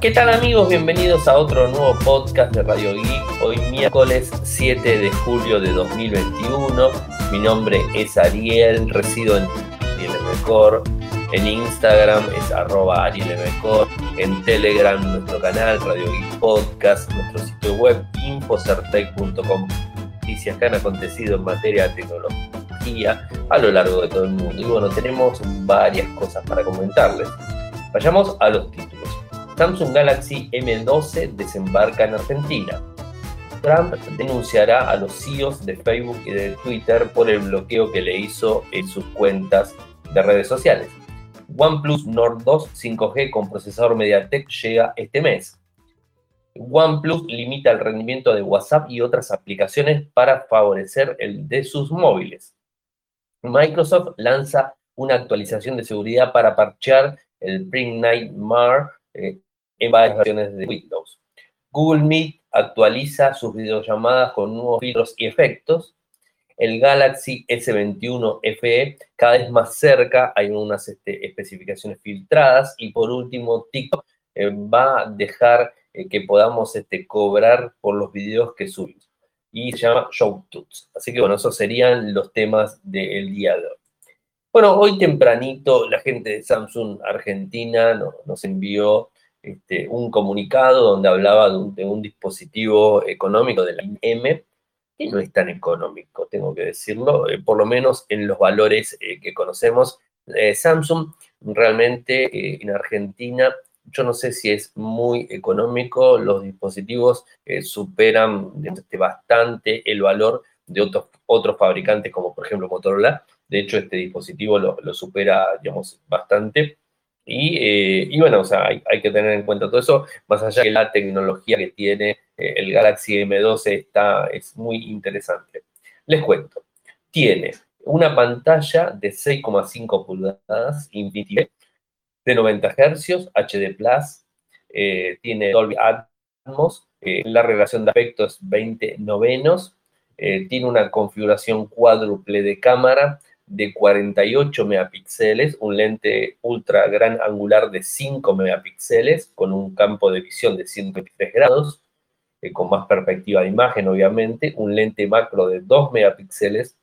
¿Qué tal amigos? Bienvenidos a otro nuevo podcast de Radio Geek. Hoy miércoles 7 de julio de 2021. Mi nombre es Ariel, resido en Ariel. En Instagram es arroba Ariel. En Telegram nuestro canal Radio Geek Podcast. Nuestro sitio web infocertec.com. Noticias que han acontecido en materia de tecnología a lo largo de todo el mundo. Y bueno, tenemos varias cosas para comentarles. Vayamos a los títulos. Samsung Galaxy M12 desembarca en Argentina. Trump denunciará a los CEOs de Facebook y de Twitter por el bloqueo que le hizo en sus cuentas de redes sociales. OnePlus Nord 2 5G con procesador MediaTek llega este mes. OnePlus limita el rendimiento de WhatsApp y otras aplicaciones para favorecer el de sus móviles. Microsoft lanza una actualización de seguridad para parchear el Print Nightmare eh, en varias versiones de Windows. Google Meet actualiza sus videollamadas con nuevos filtros y efectos. El Galaxy S21 FE cada vez más cerca, hay unas este, especificaciones filtradas. Y por último, TikTok eh, va a dejar eh, que podamos este, cobrar por los videos que subimos. Y se llama ShowTuts. Así que bueno, esos serían los temas del día de hoy. Bueno, hoy tempranito la gente de Samsung Argentina nos envió este, un comunicado donde hablaba de un, dispositivo económico de la M, que no es tan económico, tengo que decirlo, eh, por lo menos en los valores eh, que conocemos. Eh, Samsung realmente en Argentina, yo no sé si es muy económico, los dispositivos superan este, bastante el valor de otros, otros fabricantes como por ejemplo Motorola. De hecho, este dispositivo lo, lo supera, digamos, bastante. Eh, y, bueno, o sea, hay, que tener en cuenta todo eso, más allá de la tecnología que tiene eh, el Galaxy M12 está, es muy interesante. Les cuento, tiene una pantalla de 6,5 pulgadas Infinity de 90 Hz, HD+, eh, tiene Dolby Atmos, la relación de aspectos 20 novenos, tiene una configuración cuádruple de cámara, de 48 megapíxeles, un lente ultra gran angular de 5 megapíxeles con un campo de visión de 123 grados, eh, con más perspectiva de imagen obviamente, un lente macro de 2 megapíxeles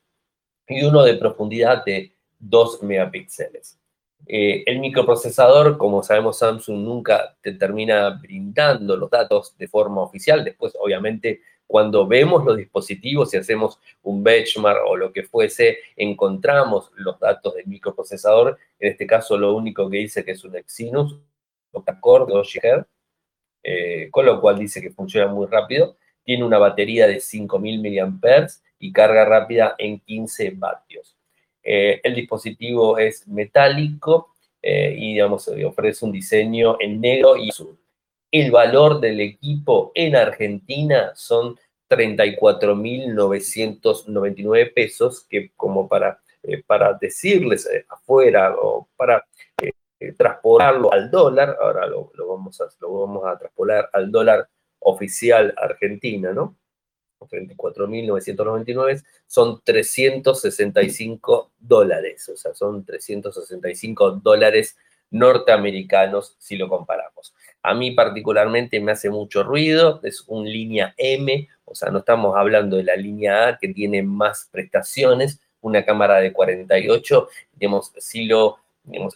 y uno de profundidad de 2 megapíxeles. Eh, el microprocesador, como sabemos, Samsung nunca te termina brindando los datos de forma oficial. Después, obviamente, cuando vemos los dispositivos y hacemos un benchmark o lo que fuese, encontramos los datos del microprocesador. En este caso, lo único que dice que es un Exynos octa-core de 8 GHz, eh, con lo cual dice que funciona muy rápido. Tiene una batería de 5000 mAh y carga rápida en 15 vatios. Eh, el dispositivo es metálico eh, y digamos, ofrece un diseño en negro y azul. El valor del equipo en Argentina son 34.999 pesos, que como para, eh, para decirles eh, afuera o para eh, transportarlo al dólar, ahora lo, vamos a, lo vamos a traspolar al dólar oficial argentina, ¿no? 34.999 son 365 dólares, o sea, son 365 dólares norteamericanos si lo comparamos. A mí particularmente me hace mucho ruido, es un línea M, o sea, no estamos hablando de la línea A que tiene más prestaciones, una cámara de 48, digamos, si lo,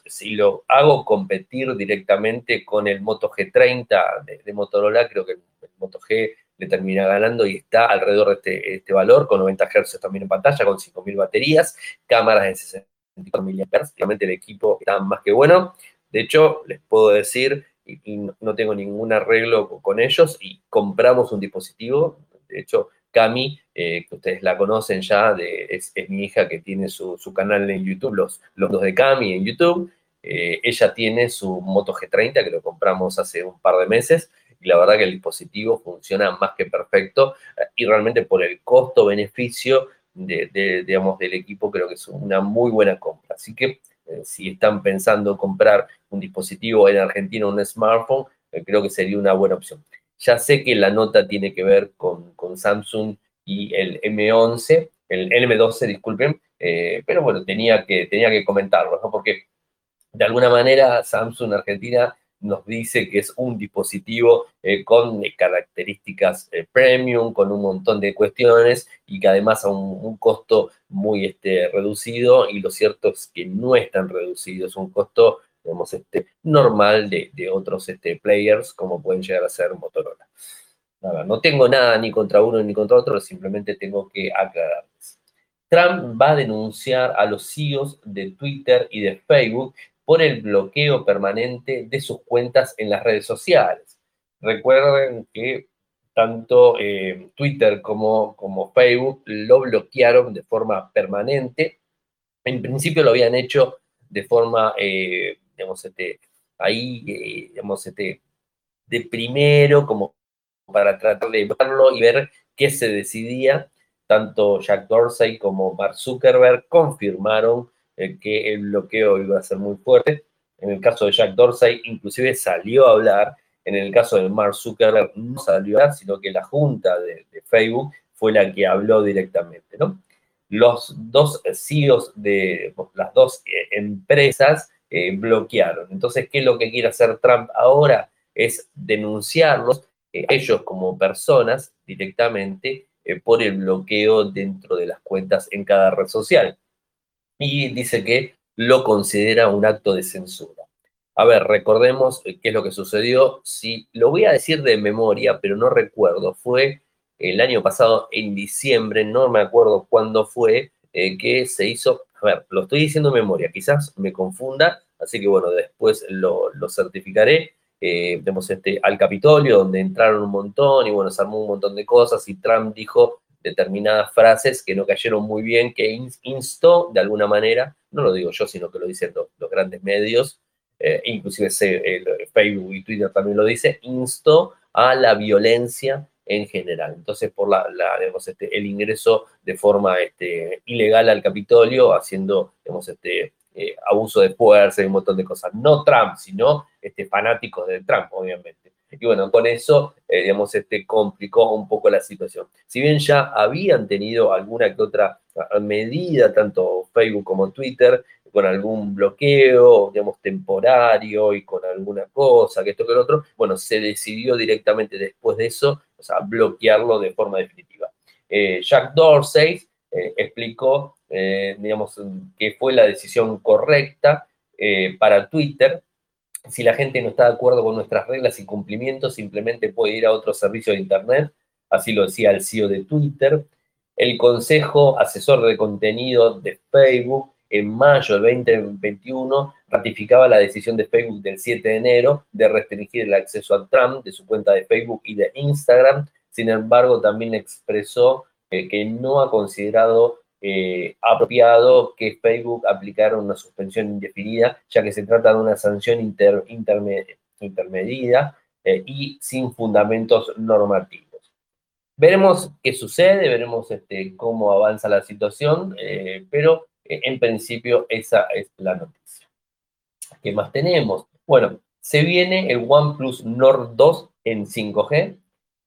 si lo hago competir directamente con el Moto G30 de, Motorola, creo que el, Moto G le termina ganando y está alrededor de este, este valor, con 90 Hz también en pantalla, con 5.000 baterías, cámaras de 64 mAh, realmente el equipo está más que bueno. De hecho, les puedo decir y, no tengo ningún arreglo con ellos y compramos un dispositivo. De hecho, Cami, eh, que ustedes la conocen ya, es, mi hija que tiene su, canal en YouTube, los, los de Cami en YouTube. Eh, ella tiene su Moto G30 que lo compramos hace un par de meses y la verdad que el dispositivo funciona más que perfecto y realmente por el costo-beneficio de, digamos, del equipo creo que es una muy buena compra. Así que si están pensando comprar un dispositivo en Argentina, un smartphone, eh, creo que sería una buena opción. Ya sé que la nota tiene que ver con, Samsung y el M11, el, M12, disculpen, eh, pero bueno, tenía que, tenía que comentarlo, ¿no? Porque de alguna manera Samsung Argentina nos dice que es un dispositivo eh, con características premium, con un montón de cuestiones y que además a un, costo muy este, reducido y lo cierto es que no es tan reducido, es un costo digamos, este, normal de, otros este, players como pueden llegar a ser Motorola. no tengo nada ni contra uno ni contra otro, simplemente tengo que aclararles. Trump va a denunciar a los CEOs de Twitter y de Facebook por el bloqueo permanente de sus cuentas en las redes sociales. Recuerden que tanto eh, Twitter como, Facebook lo bloquearon de forma permanente. En principio lo habían hecho de forma, eh, digamos, este, ahí, eh, digamos, este, de primero, como para tratar de verlo y ver qué se decidía. Tanto Jack Dorsey como Mark Zuckerberg confirmaron que el bloqueo iba a ser muy fuerte. En el caso de Jack Dorsey, inclusive salió a hablar. En el caso de Mark Zuckerberg, no salió a hablar, sino que la junta de, Facebook fue la que habló directamente, ¿no? Los dos CEOs de las dos eh, empresas eh, bloquearon. Entonces, ¿qué es lo que quiere hacer Trump ahora? Es denunciarlos, eh, ellos como personas, directamente, por el bloqueo dentro de las cuentas en cada red social y dice que lo considera un acto de censura. A ver, recordemos qué es lo que sucedió. Si lo voy a decir de memoria, pero no recuerdo, fue el año pasado en diciembre, no me acuerdo cuándo fue, eh, que se hizo, a ver, lo estoy diciendo de memoria, quizás me confunda, así que bueno, después lo, certificaré. Eh, este, al Capitolio, donde entraron un montón y bueno, se armó un montón de cosas y Trump dijo determinadas frases que no cayeron muy bien, que instó de alguna manera, no lo digo yo, sino que lo dicen los, grandes medios, eh, inclusive Facebook y Twitter también lo dice, instó a la violencia en general. Entonces, por la, este, el ingreso de forma este, ilegal al Capitolio, haciendo este, eh, abuso de fuerza y un montón de cosas. No Trump, sino este, fanáticos de Trump, obviamente. Y bueno, con eso, eh, digamos, este, complicó un poco la situación. Si bien ya habían tenido alguna que otra ah, medida, tanto Facebook como Twitter, con algún bloqueo, digamos, temporario y con alguna cosa, que esto que el otro, bueno, se decidió directamente después de eso, o sea, bloquearlo de forma definitiva. Eh, Jack Dorsey eh, explicó, digamos, que fue la decisión correcta para Twitter, si la gente no está de acuerdo con nuestras reglas y cumplimientos, simplemente puede ir a otro servicio de Internet, así lo decía el CEO de Twitter. El Consejo Asesor de Contenido de Facebook en mayo del 2021 ratificaba la decisión de Facebook del 7 de enero de restringir el acceso a Trump de su cuenta de Facebook y de Instagram. Sin embargo, también expresó eh, que no ha considerado eh, apropiado que Facebook aplicara una suspensión indefinida, ya que se trata de una sanción inter, intermedia eh, y sin fundamentos normativos. Veremos qué sucede, veremos este, cómo avanza la situación, eh, pero en principio esa es la noticia. ¿Qué más tenemos? Bueno, se viene el OnePlus Nord 2 en 5G,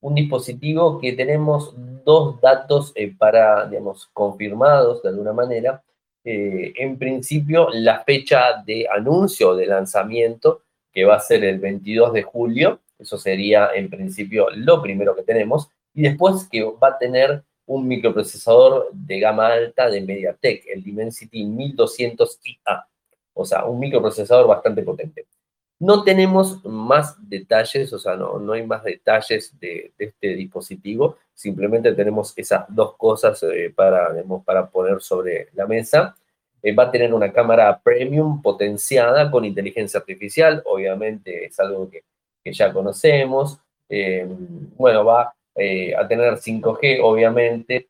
un dispositivo que tenemos dos datos eh, para, digamos, confirmados de alguna manera. Eh, en principio, la fecha de anuncio de lanzamiento, que va a ser el 22 de julio, eso sería en principio lo primero que tenemos, y después que va a tener un microprocesador de gama alta de MediaTek, el Dimensity 1200IA, o sea, un microprocesador bastante potente. No tenemos más detalles, o sea, no, no hay más detalles de, este dispositivo, simplemente tenemos esas dos cosas eh, para, para poner sobre la mesa. Eh, va a tener una cámara premium potenciada con inteligencia artificial, obviamente es algo que, ya conocemos. Eh, bueno, va a tener 5G, obviamente,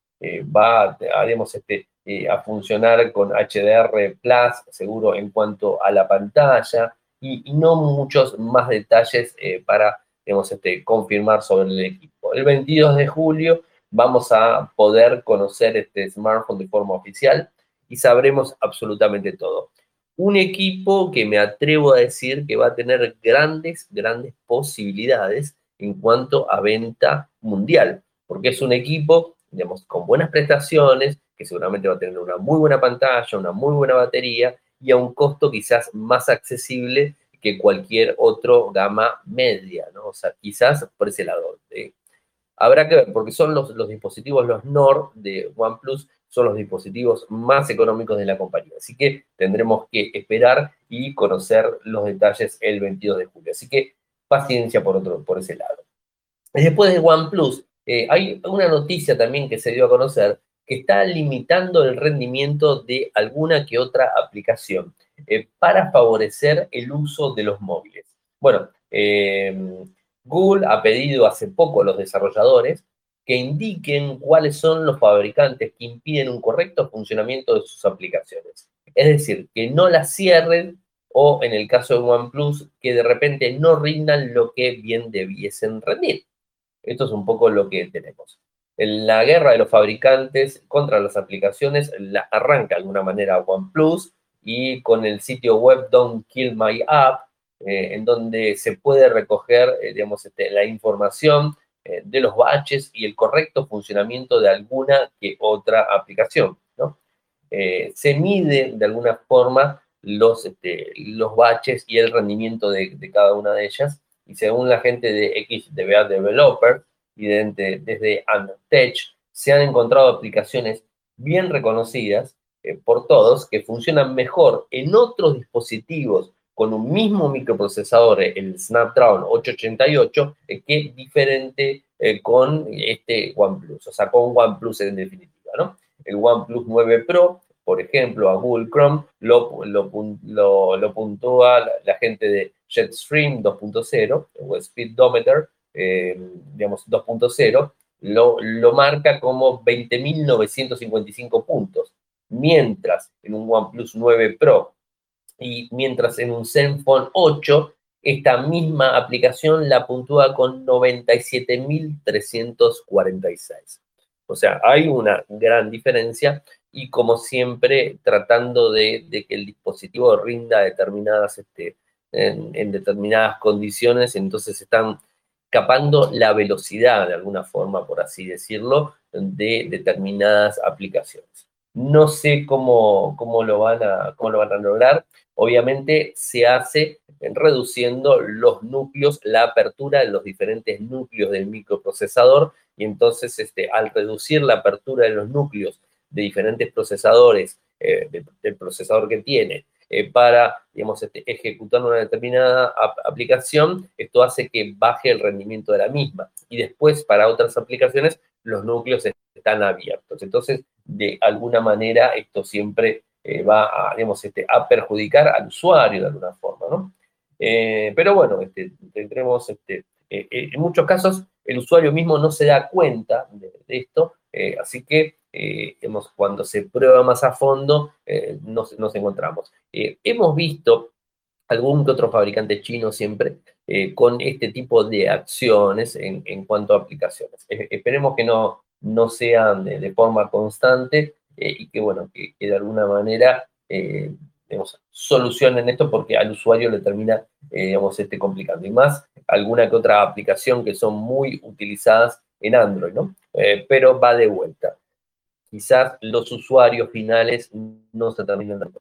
va a, este, a funcionar con HDR Plus, seguro en cuanto a la pantalla y, no muchos más detalles eh, para digamos, este, confirmar sobre el equipo. El 22 de julio vamos a poder conocer este smartphone de forma oficial y sabremos absolutamente todo. Un equipo que me atrevo a decir que va a tener grandes, grandes posibilidades en cuanto a venta mundial, porque es un equipo, digamos, con buenas prestaciones, que seguramente va a tener una muy buena pantalla, una muy buena batería y a un costo quizás más accesible que cualquier otro gama media, ¿no? O sea, quizás por ese lado. habrá que ver, porque son los, los dispositivos, los NOR de OnePlus, son los dispositivos más económicos de la compañía. Así que tendremos que esperar y conocer los detalles el 22 de julio. Así que paciencia por, otro, por ese lado. Después de OnePlus, eh, hay una noticia también que se dio a conocer que está limitando el rendimiento de alguna que otra aplicación eh, para favorecer el uso de los móviles. Bueno, eh, Google ha pedido hace poco a los desarrolladores que indiquen cuáles son los fabricantes que impiden un correcto funcionamiento de sus aplicaciones. Es decir, que no las cierren o en el caso de OnePlus, que de repente no rindan lo que bien debiesen rendir. Esto es un poco lo que tenemos. La guerra de los fabricantes contra las aplicaciones la arranca de alguna manera OnePlus y con el sitio web Don't Kill My App, eh, en donde se puede recoger, eh, digamos, este, la información eh, de los baches y el correcto funcionamiento de alguna que otra aplicación. ¿no? se mide de alguna forma los, este, los baches y el rendimiento de, de cada una de ellas y según la gente de XDBA Developer y de, desde Antech, se han encontrado aplicaciones bien reconocidas eh, por todos que funcionan mejor en otros dispositivos con un mismo microprocesador, el Snapdragon 888, eh, que diferente eh, con este OnePlus, o sea, con OnePlus en definitiva, ¿no? El OnePlus 9 Pro por ejemplo, a Google Chrome, lo, lo, puntúa la, gente de Jetstream 2.0 o Speedometer, eh, digamos 2.0, lo, lo marca como 20.955 puntos, mientras en un OnePlus 9 Pro y mientras en un Zenfone 8 esta misma aplicación la puntúa con 97.346. O sea, hay una gran diferencia y como siempre tratando de, que el dispositivo rinda determinadas, este, en, determinadas condiciones, entonces están capando la velocidad de alguna forma, por así decirlo, de determinadas aplicaciones. No sé cómo, cómo, lo, van a, cómo lo van a lograr. Obviamente se hace reduciendo los núcleos, la apertura de los diferentes núcleos del microprocesador y entonces este, al reducir la apertura de los núcleos de diferentes procesadores, eh, del procesador que tiene, eh, para, digamos, este, ejecutar una determinada aplicación, esto hace que baje el rendimiento de la misma. Y después, para otras aplicaciones, los núcleos están abiertos. Entonces, de alguna manera, esto siempre eh, va a, digamos, este, a perjudicar al usuario de alguna forma, ¿no? pero bueno, este, tendremos, en muchos casos, el usuario mismo no se da cuenta de esto, así que eh, cuando se prueba más a fondo, eh, nos, encontramos. Eh, hemos visto algún que otro fabricante chino siempre con este tipo de acciones en, cuanto a aplicaciones. esperemos que no, no sean de, forma constante y que, bueno, que, de alguna manera solucionen esto porque al usuario le termina, digamos, este, complicando. Y más alguna que otra aplicación que son muy utilizadas en Android, ¿no? pero va de vuelta quizás los usuarios finales no se terminan dando.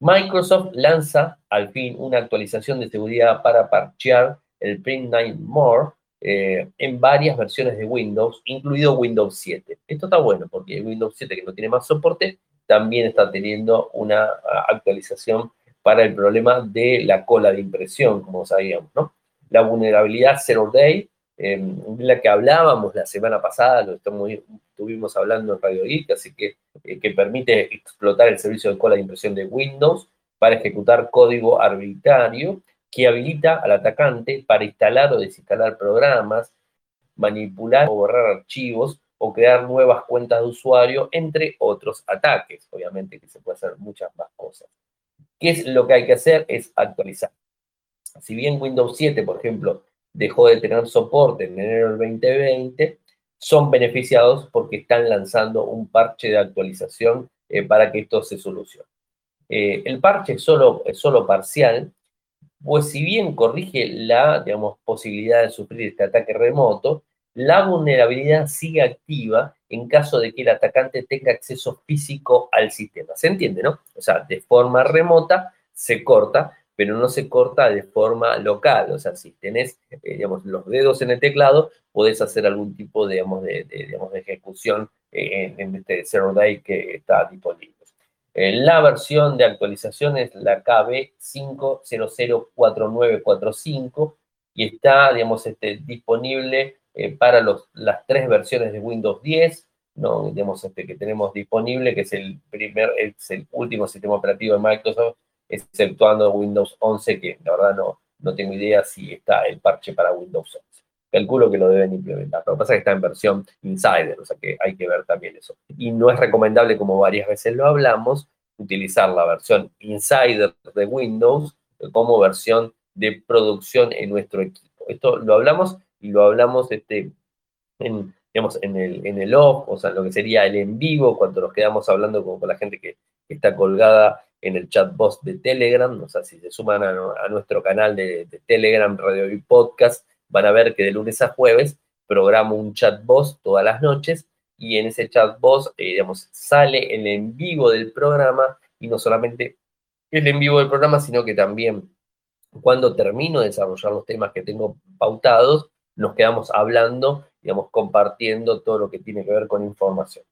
Microsoft lanza al fin una actualización de seguridad para parchear el Print 9 More eh, en varias versiones de Windows, incluido Windows 7. Esto está bueno porque Windows 7, que no tiene más soporte, también está teniendo una actualización para el problema de la cola de impresión, como sabíamos, ¿no? La vulnerabilidad Zero Day Em, la que hablábamos la semana pasada, lo estamos, estuvimos hablando en Radio Geek, así que, eh, que permite explotar el servicio de cola de impresión de Windows para ejecutar código arbitrario que habilita al atacante para instalar o desinstalar programas, manipular o borrar archivos o crear nuevas cuentas de usuario, entre otros ataques. Obviamente que se puede hacer muchas más cosas. ¿Qué es lo que hay que hacer? Es actualizar. Si bien Windows 7, por ejemplo, dejó de tener soporte en enero del 2020, son beneficiados porque están lanzando un parche de actualización eh, para que esto se solucione. Eh, el parche es solo, es solo parcial, pues si bien corrige la digamos, posibilidad de sufrir este ataque remoto, la vulnerabilidad sigue activa en caso de que el atacante tenga acceso físico al sistema. ¿Se entiende, no? O sea, de forma remota se corta, pero no se corta de forma local. O sea, si tenés, eh, digamos, los dedos en el teclado, podés hacer algún tipo, digamos, de, digamos, ejecución eh, en, este Zero Day que está disponible. Eh, la versión de actualización es la KB5004945 y está, digamos, este, disponible para los, las tres versiones de Windows 10, ¿no? Digamos, este, que tenemos disponible, que es el primer, es el último sistema operativo de Microsoft exceptuando Windows 11, que la verdad no, no tengo idea si está el parche para Windows 11. Calculo que lo deben implementar. Lo que pasa es que está en versión insider, o sea que hay que ver también eso. Y no es recomendable, como varias veces lo hablamos, utilizar la versión insider de Windows como versión de producción en nuestro equipo. Esto lo hablamos y lo hablamos este, en, digamos, en, el, en el off, o sea, lo que sería el en vivo, cuando nos quedamos hablando con, la gente que está colgada en el chat box de Telegram, o sea, si se suman a, nuestro canal de, Telegram, Radio y Podcast, van a ver que de lunes a jueves programo un chat box todas las noches y en ese chat box, eh, digamos, sale el en vivo del programa y no solamente el en vivo del programa, sino que también cuando termino de desarrollar los temas que tengo pautados, nos quedamos hablando, digamos, compartiendo todo lo que tiene que ver con información.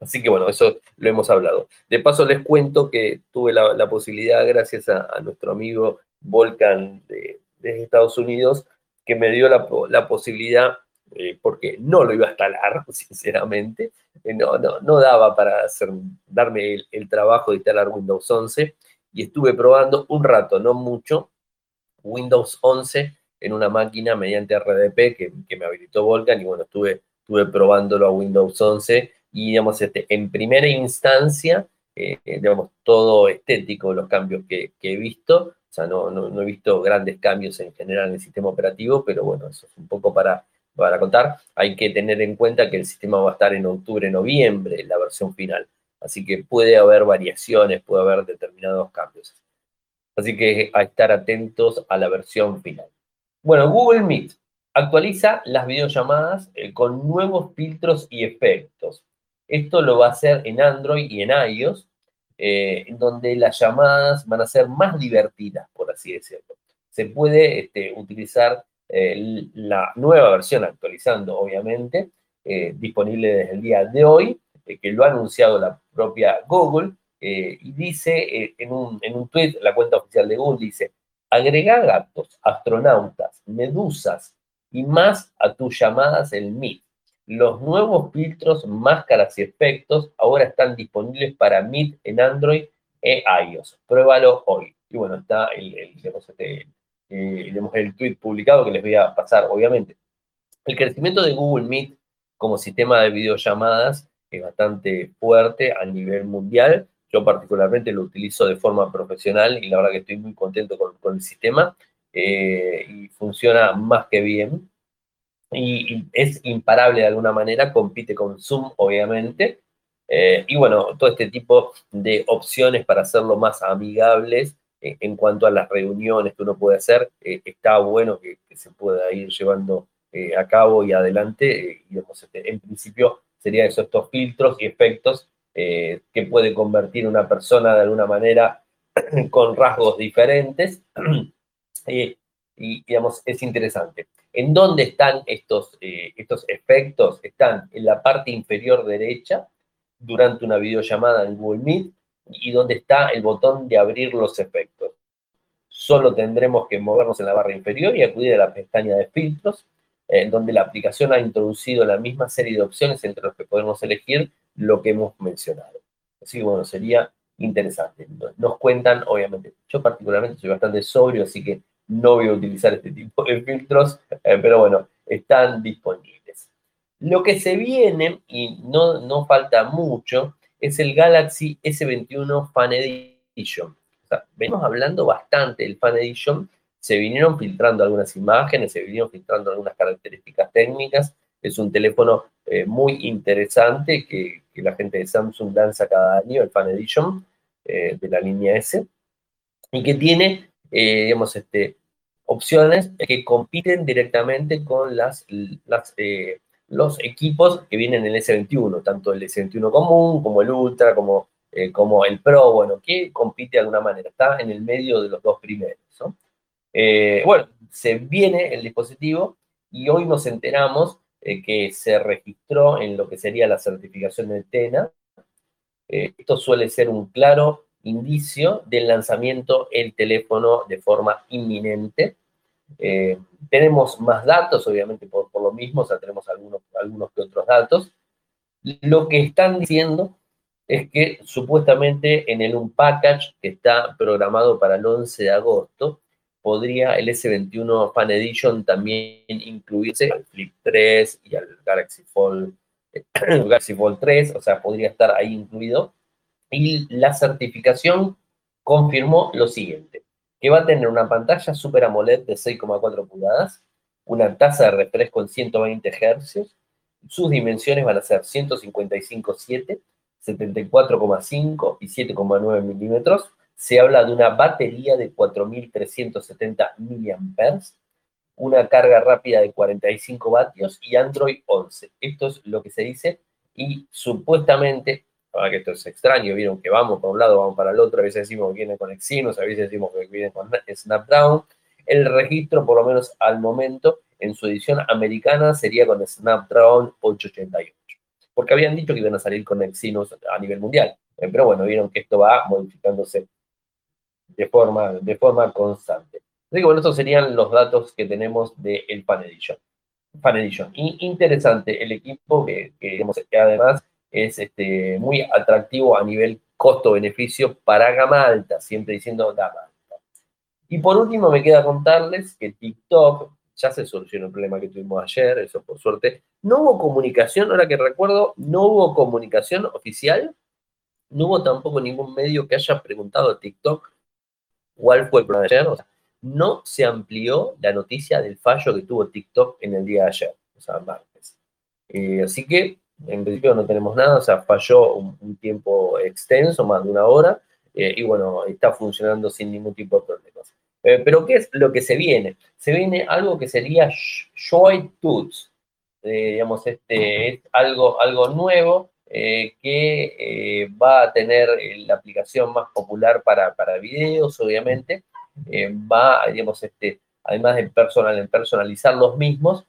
Así que bueno, eso lo hemos hablado. De paso les cuento que tuve la, posibilidad, gracias a, nuestro amigo Volcan de, Estados Unidos, que me dio la, posibilidad, eh, porque no lo iba a instalar, sinceramente, eh, no, no, daba para hacer, darme el, trabajo de instalar Windows 11, y estuve probando un rato, no mucho, Windows 11 en una máquina mediante RDP que, que me habilitó Volcan, y bueno, estuve, estuve probándolo a Windows 11 y digamos, este, en primera instancia, eh, digamos, todo estético los cambios que, he visto, o sea, no, no, he visto grandes cambios en general en el sistema operativo, pero bueno, eso es un poco para, para contar. Hay que tener en cuenta que el sistema va a estar en octubre, noviembre, la versión final, así que puede haber variaciones, puede haber determinados cambios. Así que a estar atentos a la versión final. Bueno, Google Meet actualiza las videollamadas eh, con nuevos filtros y efectos. Esto lo va a hacer en Android y en iOS, eh, donde las llamadas van a ser más divertidas, por así decirlo. Se puede este, utilizar eh, la nueva versión actualizando, obviamente, eh, disponible desde el día de hoy, que lo ha anunciado la propia Google, y dice en un, en un tweet, la cuenta oficial de Google dice, agrega gatos, astronautas, medusas y más a tus llamadas en Meet. Los nuevos filtros, máscaras y efectos ahora están disponibles para Meet en Android e iOS. Pruébalo hoy. Y bueno, está el, el, este, eh, el tweet publicado que les voy a pasar, obviamente. El crecimiento de Google Meet como sistema de videollamadas es bastante fuerte a nivel mundial. Yo particularmente lo utilizo de forma profesional y la verdad que estoy muy contento con, el sistema eh, y funciona más que bien y, es imparable de alguna manera, compite con Zoom, obviamente. Eh, y bueno, todo este tipo de opciones para hacerlo más amigables eh, en cuanto a las reuniones que uno puede hacer, eh, está bueno que, se pueda ir llevando a cabo y adelante. Este, en principio serían eso, estos filtros y efectos que puede convertir una persona de alguna manera con rasgos diferentes. y digamos, es interesante. ¿En dónde están estos, eh, estos efectos? Están en la parte inferior derecha durante una videollamada en Google Meet y donde está el botón de abrir los efectos. Solo tendremos que movernos en la barra inferior y acudir a la pestaña de filtros, en donde la aplicación ha introducido la misma serie de opciones entre los que podemos elegir lo que hemos mencionado. Así que bueno, sería interesante. Nos cuentan, obviamente, yo particularmente soy bastante sobrio, así que no voy a utilizar este tipo de filtros, eh, pero bueno, están disponibles. Lo que se viene, y no, no falta mucho, es el Galaxy S21 Fan Edition. venimos hablando bastante del Fan Edition, se vinieron filtrando algunas imágenes, se vinieron filtrando algunas características técnicas. Es un teléfono eh, muy interesante que, la gente de Samsung lanza cada año, el Fan Edition eh, de la línea S, y que tiene eh, digamos, este, opciones que compiten directamente con las, eh, los equipos que vienen en el S21, tanto el S21 común, como el Ultra, como eh, como el Pro, bueno, que compite de alguna manera, está en el medio de los dos primeros. Bueno, se viene el dispositivo y hoy nos enteramos que se registró en lo que sería la certificación de TENA. esto suele ser un claro indicio del lanzamiento el teléfono de forma inminente. tenemos más datos, obviamente por, por, lo mismo, o sea, tenemos algunos, algunos que otros datos. Lo que están diciendo es que supuestamente en el Unpackage que está programado para el 11 de agosto, podría el S21 Fan Edition también incluirse al Flip 3 y al Galaxy Fold, Galaxy Fold 3, o sea, podría estar ahí incluido. Y la certificación confirmó lo siguiente, que va a tener una pantalla Super AMOLED de 6,4 pulgadas, una tasa de refresco en 120 Hz, sus dimensiones van a ser 155.7 74,5 y 7,9 milímetros. Se habla de una batería de 4.370 mAh, una carga rápida de 45 vatios y Android 11. Esto es lo que se dice y supuestamente, ahora que esto es extraño, vieron que vamos para un lado, vamos para el otro, a veces decimos que viene con Exynos, a veces decimos que viene con Snapdragon. El registro, por lo menos al momento, en su edición americana sería con Snapdragon 888 porque habían dicho que iban a salir con Exynos a nivel mundial. Eh, pero bueno, vieron que esto va modificándose de forma, de forma constante. Así que bueno, estos serían los datos que tenemos del de Fan Edition. Fan Edition. Y interesante el equipo que, que además es este, muy atractivo a nivel costo-beneficio para gama alta, siempre diciendo gama alta. Y por último me queda contarles que TikTok ya se solucionó el problema que tuvimos ayer, eso por suerte. No hubo comunicación, ahora que recuerdo, no hubo comunicación oficial, no hubo tampoco ningún medio que haya preguntado a TikTok cuál fue el problema de ayer. No se amplió la noticia del fallo que tuvo TikTok en el día de ayer, o sea, martes. Eh, así que, en principio no tenemos nada, o sea, falló un, tiempo extenso, más de una hora, eh, y bueno, está funcionando sin ningún tipo de problemas. Eh, pero ¿qué es lo que se viene? Se viene algo que sería Joy Tools. Eh, digamos, este, es algo, algo nuevo que va a tener la aplicación más popular para, para videos, obviamente. va, digamos, este, además de personal, personalizar los mismos,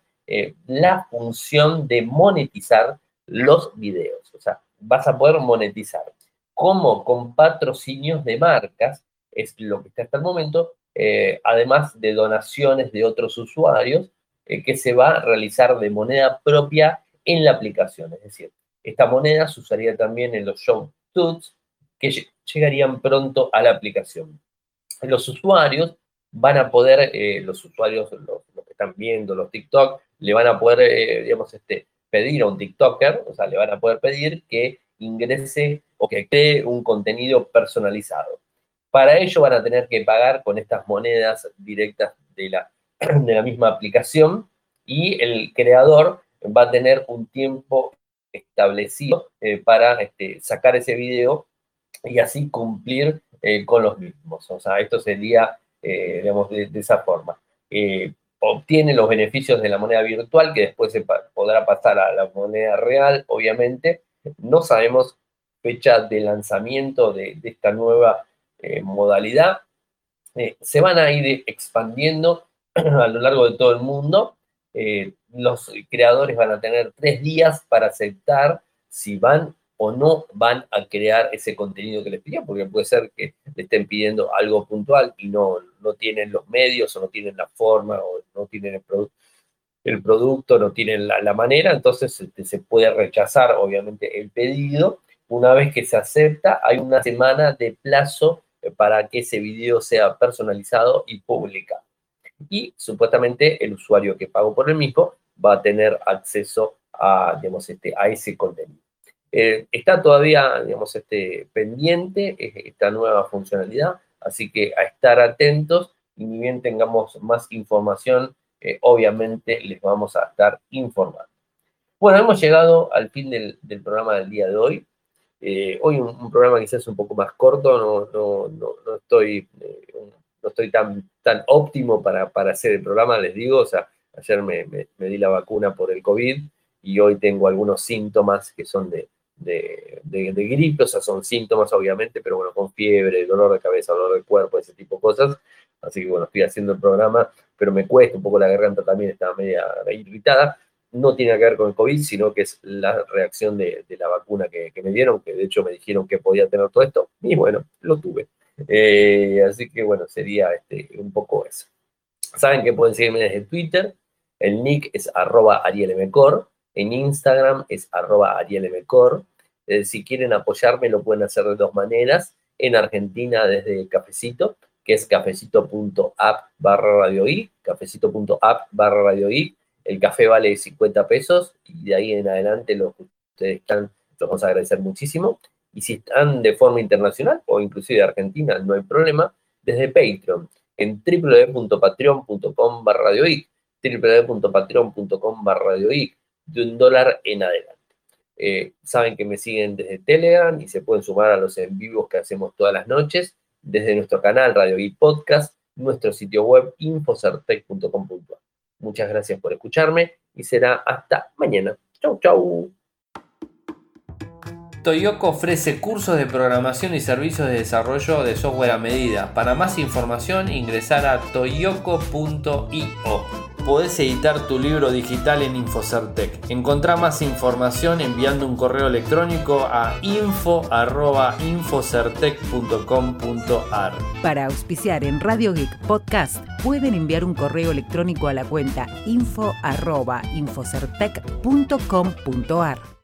la función de monetizar los videos. O sea, vas a poder monetizar. como Con patrocinios de marcas, es lo que está hasta el momento, eh, además de donaciones de otros usuarios, eh, que se va a realizar de moneda propia en la aplicación. Es decir, esta moneda se usaría también en los show tools que llegarían pronto a la aplicación. Los usuarios van a poder, eh, los usuarios, los, que están viendo los TikTok, le van a poder, digamos, este, pedir a un TikToker, o sea, le van a poder pedir que ingrese o que cree un contenido personalizado. Para ello van a tener que pagar con estas monedas directas de la, de la misma aplicación y el creador va a tener un tiempo establecido eh, para este, sacar ese video y así cumplir eh, con los mismos. O sea, esto sería, eh, digamos, de, esa forma. Obtiene los beneficios de la moneda virtual que después se podrá pasar a la moneda real, obviamente. No sabemos fecha de lanzamiento de, esta nueva eh, modalidad, eh, se van a ir expandiendo a lo largo de todo el mundo. Eh, los creadores van a tener tres días para aceptar si van o no van a crear ese contenido que les pidieron, porque puede ser que le estén pidiendo algo puntual y no, no tienen los medios o no tienen la forma o no tienen el, el producto, no tienen la, manera, entonces este, se puede rechazar obviamente el pedido. Una vez que se acepta, hay una semana de plazo para que ese video sea personalizado y publicado. Y supuestamente el usuario que pagó por el mismo va a tener acceso a, digamos, este, a ese contenido. Eh, está todavía, digamos, este, pendiente esta nueva funcionalidad, así que a estar atentos y ni bien tengamos más información, eh, obviamente les vamos a estar informando. Bueno, hemos llegado al fin del, programa del día de hoy. Eh, hoy un, programa quizás un poco más corto, no, no, no, estoy, eh, no estoy tan, tan óptimo para, para, hacer el programa, les digo, o sea, ayer me, me, di la vacuna por el COVID y hoy tengo algunos síntomas que son de, de, de, gripe, o sea, son síntomas obviamente, pero bueno, con fiebre, dolor de cabeza, dolor de cuerpo, ese tipo de cosas. Así que bueno, estoy haciendo el programa, pero me cuesta un poco la garganta también, estaba media irritada. No tiene que ver con el COVID, sino que es la reacción de, la vacuna que, me dieron, que de hecho me dijeron que podía tener todo esto, y bueno, lo tuve. Eh, así que bueno, sería este, un poco eso. Saben que pueden seguirme desde Twitter, el nick es arroba arielmcor, en Instagram es arroba arielmcor. Eh, si quieren apoyarme lo pueden hacer de dos maneras. En Argentina desde Cafecito, que es cafecito.app barra cafecito.app barra El café vale 50 pesos y de ahí en adelante lo que ustedes están, los vamos a agradecer muchísimo. Y si están de forma internacional o inclusive de Argentina, no hay problema, desde Patreon en www.patreon.com barra www.patreon.com barra de un dólar en adelante. Eh, saben que me siguen desde Telegram y se pueden sumar a los en vivos que hacemos todas las noches desde nuestro canal Radio Geek Podcast, nuestro sitio web infocertec.com.ar. Muchas gracias por escucharme y será hasta mañana. Chau, chau. Toyoko ofrece cursos de programación y servicios de desarrollo de software a medida. Para más información ingresar a toyoko.io. Podés editar tu libro digital en Infocertec. Encontrá más información enviando un correo electrónico a info.infocertec.com.ar. Para auspiciar en Radio Geek Podcast, pueden enviar un correo electrónico a la cuenta info.infocertec.com.ar.